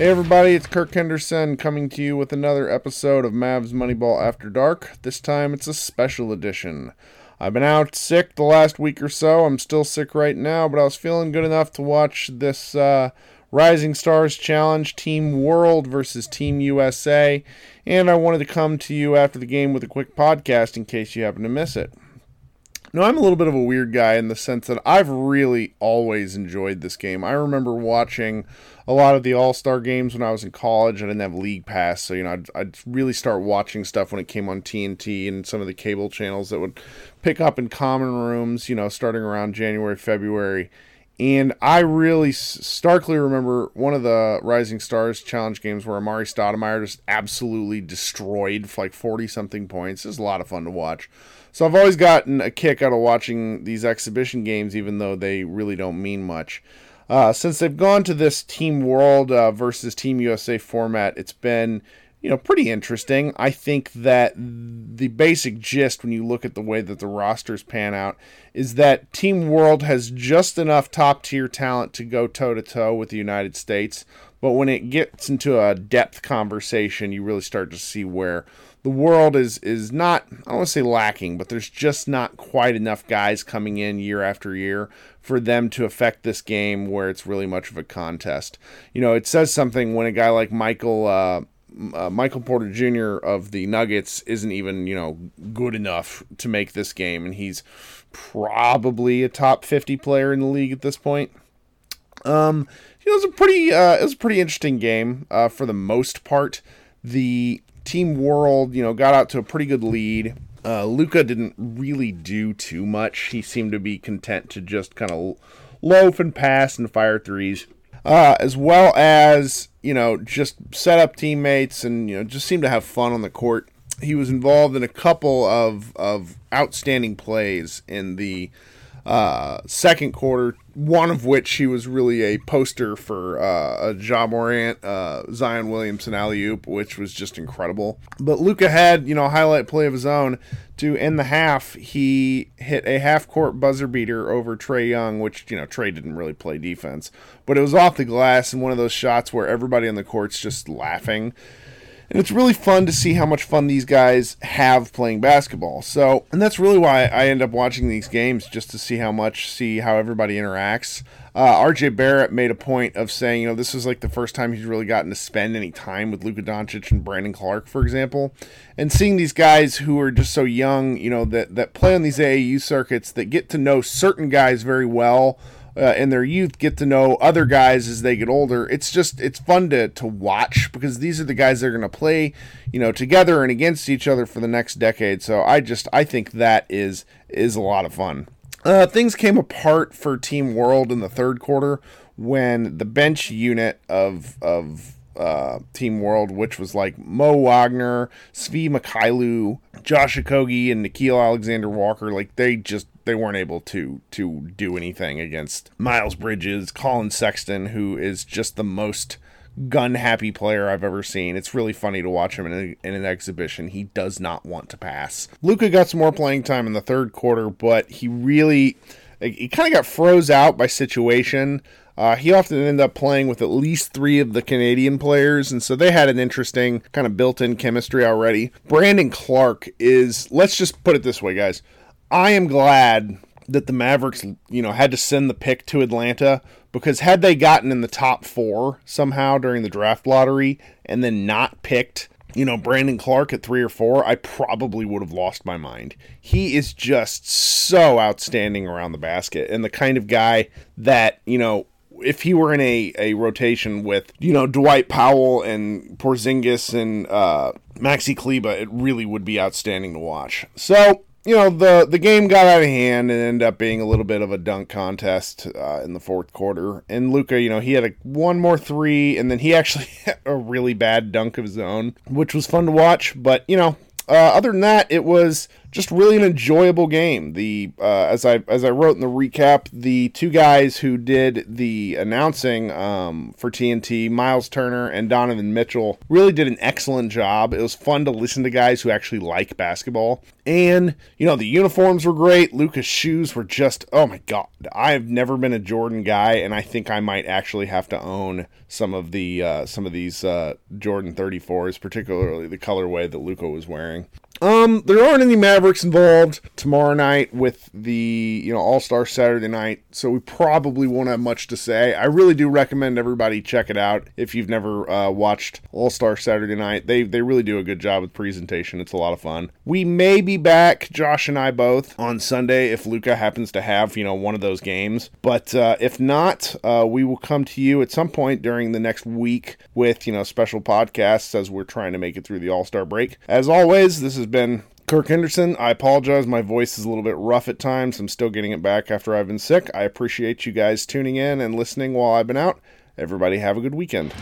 Hey everybody, it's Kirk Henderson coming to you with another episode of Mavs Moneyball After Dark. This time it's a special edition. I've been out sick the last week or so. I'm still sick right now, but I was feeling good enough to watch this uh, Rising Stars Challenge Team World versus Team USA, and I wanted to come to you after the game with a quick podcast in case you happen to miss it. No, I'm a little bit of a weird guy in the sense that I've really always enjoyed this game. I remember watching a lot of the All Star games when I was in college. I didn't have League Pass, so you know I'd, I'd, really start watching stuff when it came on TNT and some of the cable channels that would pick up in common rooms. You know, starting around January, February. And I really starkly remember one of the Rising Stars challenge games where Amar'e Stoudemire just absolutely destroyed like 40 something points. It was a lot of fun to watch. So I've always gotten a kick out of watching these exhibition games, even though they really don't mean much. Uh, since they've gone to this Team World uh, versus Team USA format, it's been you know pretty interesting. I think that the basic gist, when you look at the way that the rosters pan out, is that Team World has just enough top tier talent to go toe to toe with the United States, but when it gets into a depth conversation, you really start to see where the world is is not I don't want to say lacking, but there's just not quite enough guys coming in year after year for them to affect this game where it's really much of a contest. You know, it says something when a guy like Michael uh, uh, Michael Porter Jr. of the Nuggets isn't even you know good enough to make this game, and he's probably a top 50 player in the league at this point. Um, you know, it was a pretty uh, it was a pretty interesting game uh, for the most part. The Team World, you know, got out to a pretty good lead. Uh, Luka didn't really do too much. He seemed to be content to just kind of loaf and pass and fire threes, uh, as well as you know just set up teammates and you know just seemed to have fun on the court. He was involved in a couple of of outstanding plays in the uh, second quarter, one of which he was really a poster for uh, a Ja Morant, uh, Zion Williamson alley oop, which was just incredible. But Luka had, you know, a highlight play of his own to end the half. He hit a half court buzzer beater over Trae Young, which, you know, Trey didn't really play defense, but it was off the glass and one of those shots where everybody on the court's just laughing and it's really fun to see how much fun these guys have playing basketball. So, and that's really why I end up watching these games just to see how much, see how everybody interacts. Uh, RJ Barrett made a point of saying, you know, this was like the first time he's really gotten to spend any time with Luka Doncic and Brandon Clarke, for example, and seeing these guys who are just so young, you know, that that play on these AAU circuits that get to know certain guys very well uh, in their youth get to know other guys as they get older. It's just it's fun to to watch because these are the guys that are going to play, you know, together and against each other for the next decade. So I just I think that is is a lot of fun. Uh, things came apart for Team World in the third quarter when the bench unit of of uh, Team World, which was like Mo Wagner, Svi Mykhailiuk, Josh Okogie, and Nickeil Alexander Walker. Like they just they weren't able to to do anything against Miles Bridges, Collin Sexton, who is just the most gun happy player I've ever seen. It's really funny to watch him in, a, in an exhibition. He does not want to pass. Luka got some more playing time in the third quarter, but he really he kind of got froze out by situation. Uh, he often ended up playing with at least three of the Canadian players, and so they had an interesting kind of built in chemistry already. Brandon Clarke is, let's just put it this way, guys. I am glad that the Mavericks, you know, had to send the pick to Atlanta because had they gotten in the top four somehow during the draft lottery and then not picked, you know, Brandon Clarke at three or four, I probably would have lost my mind. He is just so outstanding around the basket and the kind of guy that, you know, if he were in a, a rotation with, you know, Dwight Powell and Porzingis and uh, Maxi Kleber, it really would be outstanding to watch. So, you know the the game got out of hand and ended up being a little bit of a dunk contest uh, in the fourth quarter. And Luka, you know, he had a one more three, and then he actually had a really bad dunk of his own, which was fun to watch. But you know, uh, other than that, it was just really an enjoyable game. The uh, as I as I wrote in the recap, the two guys who did the announcing um, for TNT, Myles Turner and Donovan Mitchell, really did an excellent job. It was fun to listen to guys who actually like basketball, and you know the uniforms were great. Luka's shoes were just oh my god! I've never been a Jordan guy, and I think I might actually have to own some of the uh, some of these uh, Jordan 34s, particularly the colorway that Luka was wearing. Um, there aren't any Mavericks involved tomorrow night with the you know All Star Saturday night, so we probably won't have much to say. I really do recommend everybody check it out if you've never uh, watched All Star Saturday night. They they really do a good job with presentation. It's a lot of fun. We may be back, Josh and I both, on Sunday if Luka happens to have you know one of those games. But uh, if not, uh, we will come to you at some point during the next week with you know special podcasts as we're trying to make it through the All Star break. As always, this is been Kirk Henderson. I apologize. My voice is a little bit rough at times. I'm still getting it back after I've been sick. I appreciate you guys tuning in and listening while I've been out. Everybody have a good weekend.